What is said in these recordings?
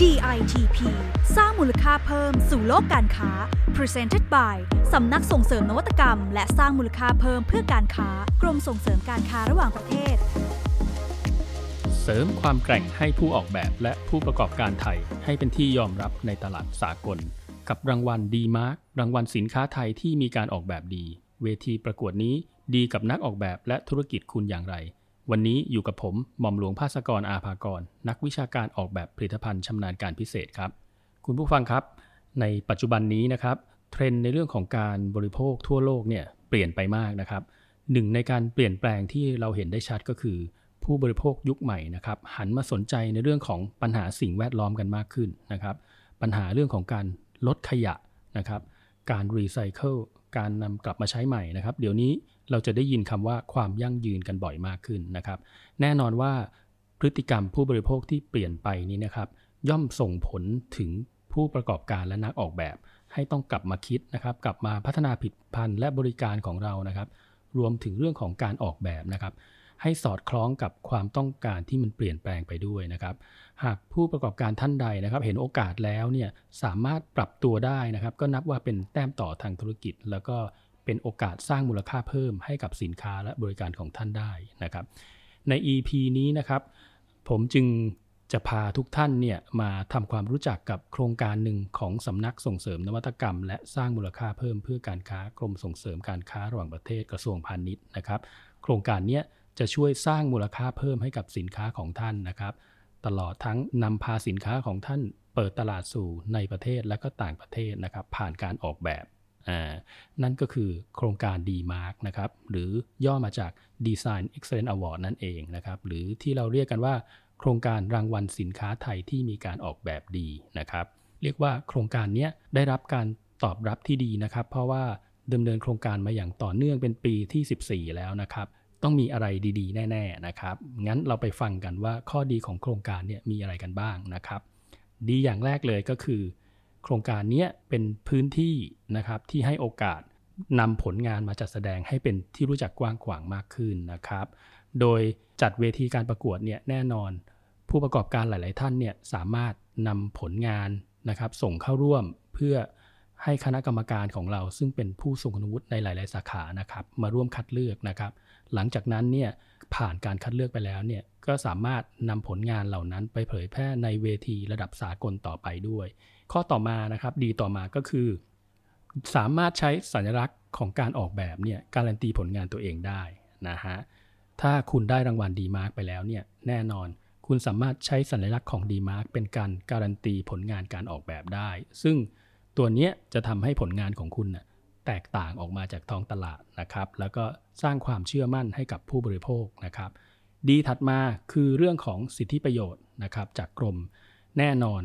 DITP สร้างมูลค่าเพิ่มสู่โลกการค้า Presented by สำนักส่งเสริมนวัตกรรม และสร้างมูลค่าเพิ่มเพื่อการค้ากรมส่งเสริมการค้าระหว่างประเทศ เสริมความแกร่งให้ผู้ออกแบบและผู้ประกอบการไทยให้เป็นที่ยอมรับในตลาดสากล กับรางวัลดีมาร์กรางวัลสินค้าไทยที่มีการออกแบบดี เวทีประกวดนี้ดีกับนักออกแบบและธุรกิจคุณอย่างไร วันนี้อยู่กับผมหม่อมหลวงภาสกรอาภากร นักวิชาการออกแบบผลิตภัณฑ์ชำนาญการพิเศษครับ คุณผู้ฟังครับ ในปัจจุบันนี้นะครับเทรนด์ในเรื่องของการบริโภคทั่วโลกเนี่ยเปลี่ยนไปมากนะครับหนึ่งในการเปลี่ยนแปลงที่เราเห็นได้ชัดก็คือ ผู้บริโภคยุคใหม่นะครับหันมาสนใจในเรื่องของปัญหาสิ่งแวดล้อมกันมากขึ้นนะครับ ปัญหาเรื่องของการลดขยะนะครับ การรีไซเคิลการนำกลับมาใช้ใหม่นะครับ เดี๋ยวนี้ เราจะได้ยินคำว่าความยั่งยืนกันบ่อยมากขึ้นนะครับ แน่นอนว่าพฤติกรรมผู้บริโภคที่เปลี่ยนไปนี้นะครับ ย่อมส่งผลถึงผู้ประกอบการและนักออกแบบ ให้ต้องกลับมาคิดนะครับ กลับมาพัฒนาผลิตภัณฑ์และบริการของเรานะครับ รวมถึงเรื่องของการออกแบบนะครับ ให้สอดคล้องกับความต้องการที่มันเปลี่ยนแปลงไปด้วยนะครับ หากผู้ประกอบการท่านใดนะครับ เห็นโอกาสแล้วเนี่ยสามารถปรับตัวได้นะครับ ก็นับว่าเป็นแต้มต่อทางธุรกิจ แล้วก็ เป็นโอกาสสร้างมูลค่าเพิ่มให้กับสินค้าและบริการของท่านได้นะครับ ใน EP นี้นะครับ ผมจึงจะพาทุกท่านเนี่ยมาทำความรู้จักกับโครงการหนึ่งของสำนักส่งเสริมนวัตกรรม และสร้างมูลค่าเพิ่มเพื่อการค้ากรมส่งเสริมการค้าระหว่างประเทศกระทรวงพาณิชย์นะครับ โครงการนี้จะช่วยสร้างมูลค่าเพิ่มให้กับสินค้าของท่านนะครับ ตลอดทั้งนำพาสินค้าของท่านเปิดตลาดสู่ในประเทศและก็ต่างประเทศนะครับ ผ่านการออกแบบ นั่นก็คือโครงการ D-Mark นะครับ หรือย่อมาจาก Design Excellence Award นั่นเองนะครับ หรือที่เราเรียกกันว่า โครงการรางวัลสินค้าไทยที่มีการออกแบบดีนะครับ เรียกว่าโครงการนี้ได้รับการตอบรับที่ดีนะครับ เพราะว่าดำเนินโครงการมาอย่างต่อเนื่องเป็นปีที่ 14 แล้วนะครับ ต้องมีอะไรดีๆ แน่ ๆ นะครับ งั้นเราไปฟังกันว่าข้อดีของโครงการเนี่ยมีอะไรกันบ้างนะครับ ดีอย่างแรกเลยก็คือ โครงการนี้เป็นพื้นที่นะครับที่ให้โอกาสนำผลงานมาจัดแสดงให้เป็นที่รู้จักกว้างขวางมากขึ้นนะครับ โดยจัดเวทีการประกวดเนี่ยแน่นอน ผู้ประกอบการหลาย ๆ ท่านเนี่ยสามารถนำผลงานนะครับ ส่งเข้าร่วมเพื่อให้คณะกรรมการของเรา ซึ่งเป็นผู้ทรงคุณวุฒิในหลาย ๆ สาขานะครับ มาร่วมคัดเลือกนะครับ หลังจากนั้นเนี่ยผ่านการคัดเลือกไปแล้วเนี่ยก็สามารถนำผลงานเหล่านั้นไปเผยแพร่ในเวทีระดับสากลต่อไปด้วย ข้อต่อมานะครับดีต่อมาก็คือ สามารถใช้สัญลักษณ์ของการออกแบบเนี่ยการันตีผลงานตัวเองได้นะฮะถ้าคุณได้รางวัล DEmark ไปแล้วเนี่ยแน่นอนคุณสามารถใช้สัญลักษณ์ของ DEmark เป็นการการันตีผลงานการออกแบบได้ ซึ่งตัวเนี้ยจะทำให้ผลงานของคุณน่ะแตกต่างออกมาจากท้องตลาดนะครับ แล้วก็สร้างความเชื่อมั่นให้กับผู้บริโภคนะครับ ดีถัดมาคือเรื่องของสิทธิประโยชน์นะครับ จากกรมแน่นอน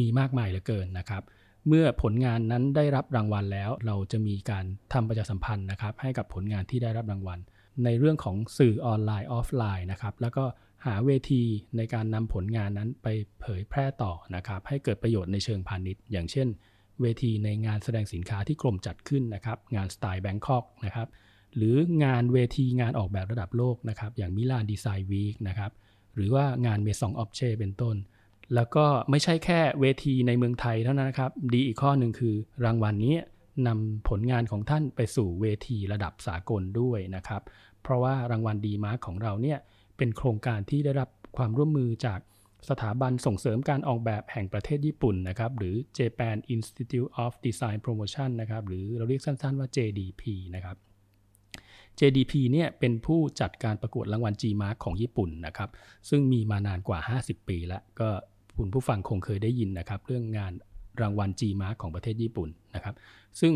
มีมากมายเหลือเกินนะครับ เมื่อผลงานนั้นได้รับรางวัลแล้ว เราจะมีการทำประชาสัมพันธ์นะครับ ให้กับผลงานที่ได้รับรางวัล ในเรื่องของสื่อออนไลน์ออฟไลน์นะครับแล้วก็หาเวทีในการนำผลงานนั้นไปเผยแพร่ต่อนะครับ ให้เกิดประโยชน์ในเชิงพาณิชย์ อย่างเช่น เวทีในงานแสดงสินค้าที่กรมจัดขึ้นนะครับ งาน STYLE Bangkok นะครับหรืองานเวทีงานออกแบบระดับโลกนะครับ อย่าง Milan Design Week นะครับ หรือว่างาน Maison & Objet เป็นต้น แล้วก็ไม่ใช่แค่เวทีในเมืองไทยเท่านั้นนะครับ ดีอีกข้อหนึ่งคือ รางวัลนี้นำผลงานของท่านไปสู่เวทีระดับสากลด้วยนะครับ เพราะว่ารางวัล DEmark ของเราเนี่ยเป็นโครงการที่ได้รับความร่วมมือจากสถาบันส่งเสริมการออกแบบแห่งประเทศญี่ปุ่นนะครับ หรือ Japan Institute of Design Promotion นะครับ หรือเราเรียกสั้นๆว่า JDP นะครับ JDP เนี่ยเป็นผู้จัดการประกวดรางวัล G-Mark ของญี่ปุ่นนะครับ ซึ่งมีมานานกว่า 50 ปีแล้ว ก็ คุณผู้ฟังคงเคยได้ยินนะครับ เรื่องงานรางวัล G-Mark ของประเทศญี่ปุ่นนะครับ ซึ่ง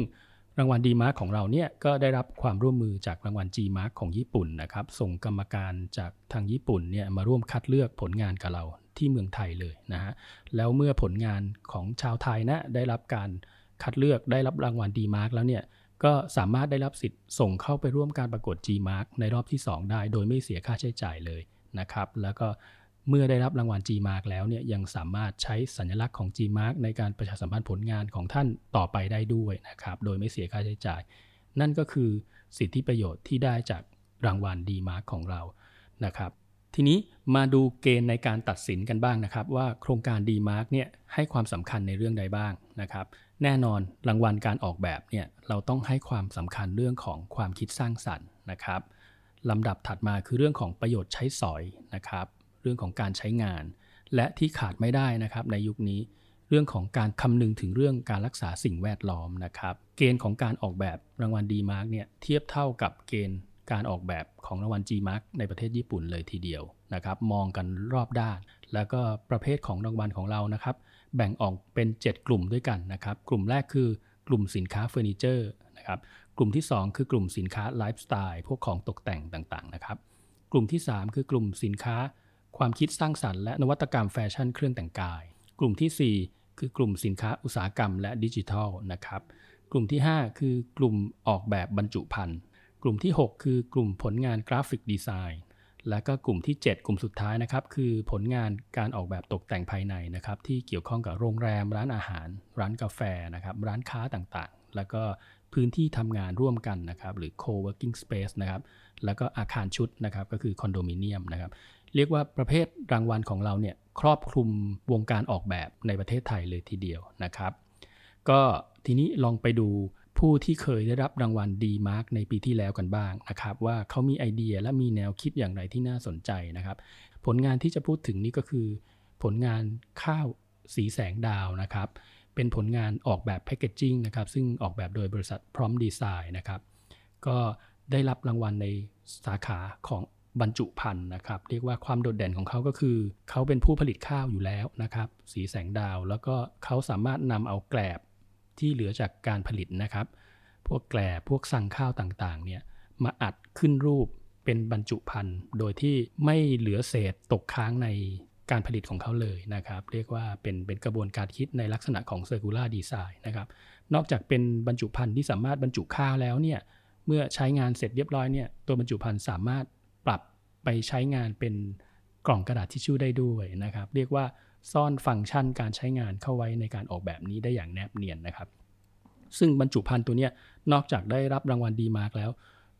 รางวัล D-Mark ของเราเนี่ยก็ได้รับความร่วมมือจากรางวัล G-Mark ของญี่ปุ่นนะครับ ส่งกรรมการจากทางญี่ปุ่นเนี่ยมาร่วมคัดเลือกผลงานกับเราที่เมืองไทยเลยนะฮะแล้วเมื่อผลงานของชาวไทยนะได้รับการคัดเลือกได้รับรางวัล D-Mark แล้วเนี่ยก็สามารถได้รับสิทธิ์ส่งเข้าไปร่วมการประกวด G-Mark ในรอบที่ 2 ได้ โดยไม่เสียค่าใช้จ่ายเลยนะครับ แล้วก็ เมื่อได้รับรางวัล G-Mark แล้วเนี่ยยังสามารถใช้สัญลักษณ์ของ G-Mark ในการประชาสัมพันธ์ผลงานของท่านต่อไปได้ด้วยนะครับ โดยไม่เสียค่าใช้จ่าย นั่นก็คือสิทธิประโยชน์ที่ได้จากรางวัล D-Mark ของเรานะครับ ทีนี้มาดูเกณฑ์ในการตัดสินกันบ้างนะครับ ว่าโครงการ d m a r k เนี่ยให้ความสำคัญในเรื่องใดบ้างนะครับ แน่นอนรางวัลการออกแบบเนี่ยเราต้องให้ความสำคัญเรื่องของความคิดสร้างสรรค์นะครับลำดับถัดมาคือเรื่องของประโยชน์ใช้สอยนะครับ รื่องของการใช้งาน และที่ขาดไม่ได้นะครับในยุคนี้เรื่องของการคำนึงถึงเรื่องการรักษาสิ่งแวดล้อมนะครับ เกณฑ์ของการออกแบบรางวัล d m a r k เนี่ยเทียบเท่ากับเกณฑ์การออกแบบของรางวัล G-Mark ในประเทศญี่ปุ่นเลยทีเดียวนะครับ มองกันรอบด้าน แล้วก็ประเภทของรางวัลของเรานะครับ แบ่งออกเป็น 7 กลุ่มด้วยกันนะครับ กลุ่มแรกคือกลุ่มสินค้าเฟอร์นิเจอร์นะครับกลุ่มที่ 2 คือกลุ่มสินค้าไลฟ์สไตล์พวกของตกแต่งต่างๆนะครับ กลุ่มที่ 3 คือกลุ่มสินค้า ความคิดสร้างสรรค์และนวัตกรรมแฟชั่นเครื่องแต่งกาย กลุ่มที่ 4 คือกลุ่มสินค้าอุตสาหกรรมและดิจิทัลนะครับ กลุ่มที่ 5 คือกลุ่มออกแบบบรรจุภัณฑ์กลุ่มที่ 6 คือกลุ่มผลงานกราฟิกดีไซน์ และก็กลุ่มที่ 7 กลุ่มสุดท้ายนะครับ คือผลงานการออกแบบตกแต่งภายในนะครับ ที่เกี่ยวข้องกับโรงแรม ร้านอาหาร ร้านกาแฟนะครับ ร้านค้าต่างๆ แล้วก็พื้นที่ทำงานร่วมกันนะครับ หรือ co-working space นะครับ แล้วก็อาคารชุดนะครับ ก็คือคอนโดมิเนียมนะครับ เรียกว่าประเภทรางวัลของเราเนี่ยครอบคลุมวงการออกแบบในประเทศไทยเลยทีเดียวนะครับ ก็ทีนี้ลองไปดูผู้ที่เคยได้รับรางวัล DEmark ในปีที่แล้วกันบ้างนะครับ ว่าเขามีไอเดียและมีแนวคิดอย่างไรที่น่าสนใจนะครับ ผลงานที่จะพูดถึงนี่ก็คือ ผลงานข้าวศรีแสงดาวนะครับ เป็นผลงานออกแบบ packaging นะครับ ซึ่งออกแบบโดยบริษัท Prompt Design นะครับ ก็ได้รับรางวัลในสาขาของ บรรจุภัณฑ์นะครับ เรียกว่าความโดดเด่นของเขาก็คือ เขาเป็นผู้ผลิตข้าวอยู่แล้วนะครับ สีแสงดาว แล้วก็เขาสามารถนำเอาแกลบที่เหลือจากการผลิตนะครับ พวกแกลบพวกสั่งข้าวต่างๆเนี่ยมาอัดขึ้นรูปเป็นบรรจุภัณฑ์โดยที่ไม่เหลือเศษตกค้างในการผลิตของเขาเลยนะครับ เรียกว่าเป็นเป็นกระบวนการคิดในลักษณะของ circular design นะครับ นอกจากเป็นบรรจุภัณฑ์ที่สามารถบรรจุข้าวแล้วเนี่ยเมื่อใช้งานเสร็จเรียบร้อยเนี่ยตัวบรรจุภัณฑ์สามารถ ไปใช้งานเป็นกล่องกระดาษทิชชู่ได้ด้วยนะครับ เรียกว่าซ่อนฟังก์ชันการใช้งานเข้าไว้ในการออกแบบนี้ได้อย่างแนบเนียนนะครับ ซึ่งบรรจุภัณฑ์ตัวนี้นอกจากได้รับรางวัล DEmark แล้ว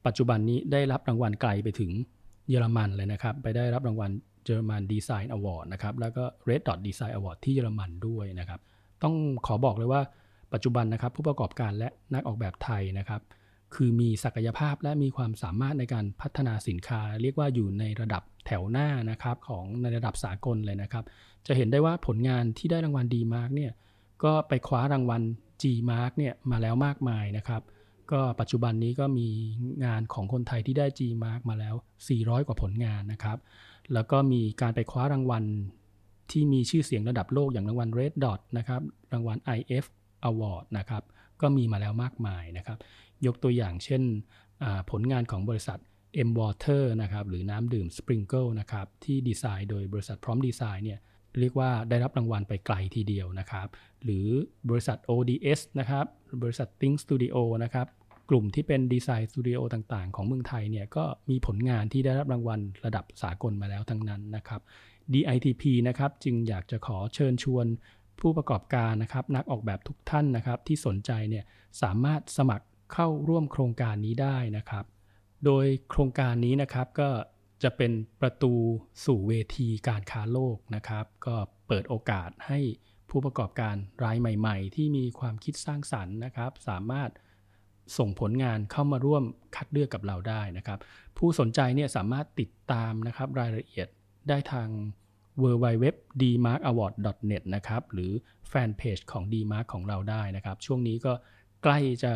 ปัจจุบันนี้ได้รับรางวัลไกลไปถึงเยอรมันเลยนะครับ ไปได้รับรางวัล German Design Award นะครับ แล้วก็ Red Dot Design Award ที่เยอรมันด้วยนะครับ ต้องขอบอกเลยว่าปัจจุบันนะครับผู้ประกอบการและนักออกแบบไทยนะครับ คือมีศักยภาพและมีความสามารถในการพัฒนาสินค้า เรียกว่าอยู่ในระดับแถวหน้านะครับของในระดับสากลเลยนะครับ จะเห็นได้ว่าผลงานที่ได้รางวัล D Mark เนี่ยก็ไปคว้ารางวัล G Mark เนี่ยมาแล้วมากมายนะครับ ก็ปัจจุบันนี้ก็มีงานของคนไทยที่ได้ G Mark มาแล้ว 400 กว่าผลงานนะครับ แล้วก็มีการไปคว้ารางวัลที่มีชื่อเสียงระดับโลกอย่างรางวัล Red Dot นะครับ รางวัล IF Award นะครับ ก็มีมาแล้วมากมายนะครับ ยกตัวอย่างเช่นผลงานของบริษัท M Water นะครับหรือน้ำดื่ม Sprinkle นะครับที่ดีไซน์โดยบริษัทพร้อมดีไซน์เนี่ยเรียกว่าได้รับรางวัลไปไกลทีเดียวนะครับ หรือบริษัท ODS นะครับบริษัท Think Studio นะครับกลุ่มที่เป็นดีไซน์สตูดิโอต่างๆ ของเมืองไทยเนี่ยก็มีผลงานที่ได้รับรางวัลระดับสากลมาแล้วทั้งนั้นนะครับ DITP นะครับจึงอยากจะขอเชิญชวนผู้ประกอบการนะครับนักออกแบบทุกท่านนะครับที่สนใจเนี่ยสามารถสมัคร เข้าร่วมโครงการนี้ได้นะครับ โดยโครงการนี้นะครับก็จะเป็นประตูสู่เวทีการค้าโลกนะครับ ก็เปิดโอกาสให้ผู้ประกอบการรายใหม่ ๆ ที่มีความคิดสร้างสรรค์นะครับ สามารถส่งผลงานเข้ามาร่วมคัดเลือกกับเราได้นะครับ ผู้สนใจเนี่ยสามารถติดตามนะครับรายละเอียดได้ทาง w w w d m a r k a w a r d n e t นะครับ หรือแฟนเพจของ d m a r k ของเราได้นะครับ ช่วงนี้ก็ใกล้จะ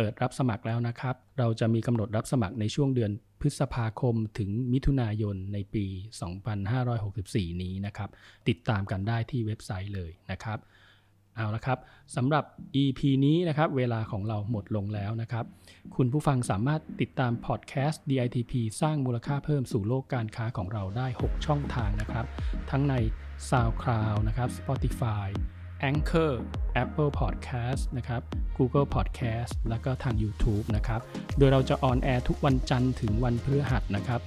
ปิดรับสมัครแล้วนะครับ เราจะมีกำหนดรับสมัครในช่วงเดือนพฤษภาคมถึงมิถุนายนในปี 2564 นี้นะครับ ติดตามกันได้ที่เว็บไซต์เลยนะครับ เอาละครับสำหรับ EP นี้นะครับ เวลาของเราหมดลงแล้วนะครับ คุณผู้ฟังสามารถติดตามพอดแคสต์ DITP สร้างมูลค่าเพิ่มสู่โลกการค้าของเราได้ 6 ช่องทางนะครับ ทั้งใน SoundCloud นะครับ Spotify Anchor Apple Podcast นะครับ Google Podcast แล้วก็ทาง YouTube นะครับ โดยเราจะ on air ทุกวันจันทร์ถึงวันพฤหัสนะครับ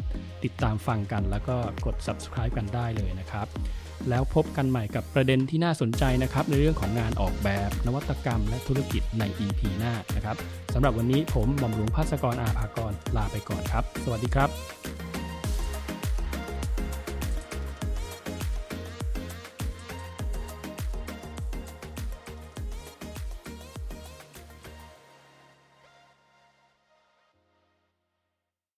ติดตามฟังกันแล้วก็กด subscribe กันได้เลยนะครับ แล้วพบกันใหม่กับประเด็นที่น่าสนใจนะครับ ในเรื่องของงานออกแบบ นวัตกรรม และธุรกิจใน EP หน้านะครับสำหรับวันนี้ผมหม่อมหลวงภาสกรอาภากรลาไปก่อนครับ สวัสดีครับ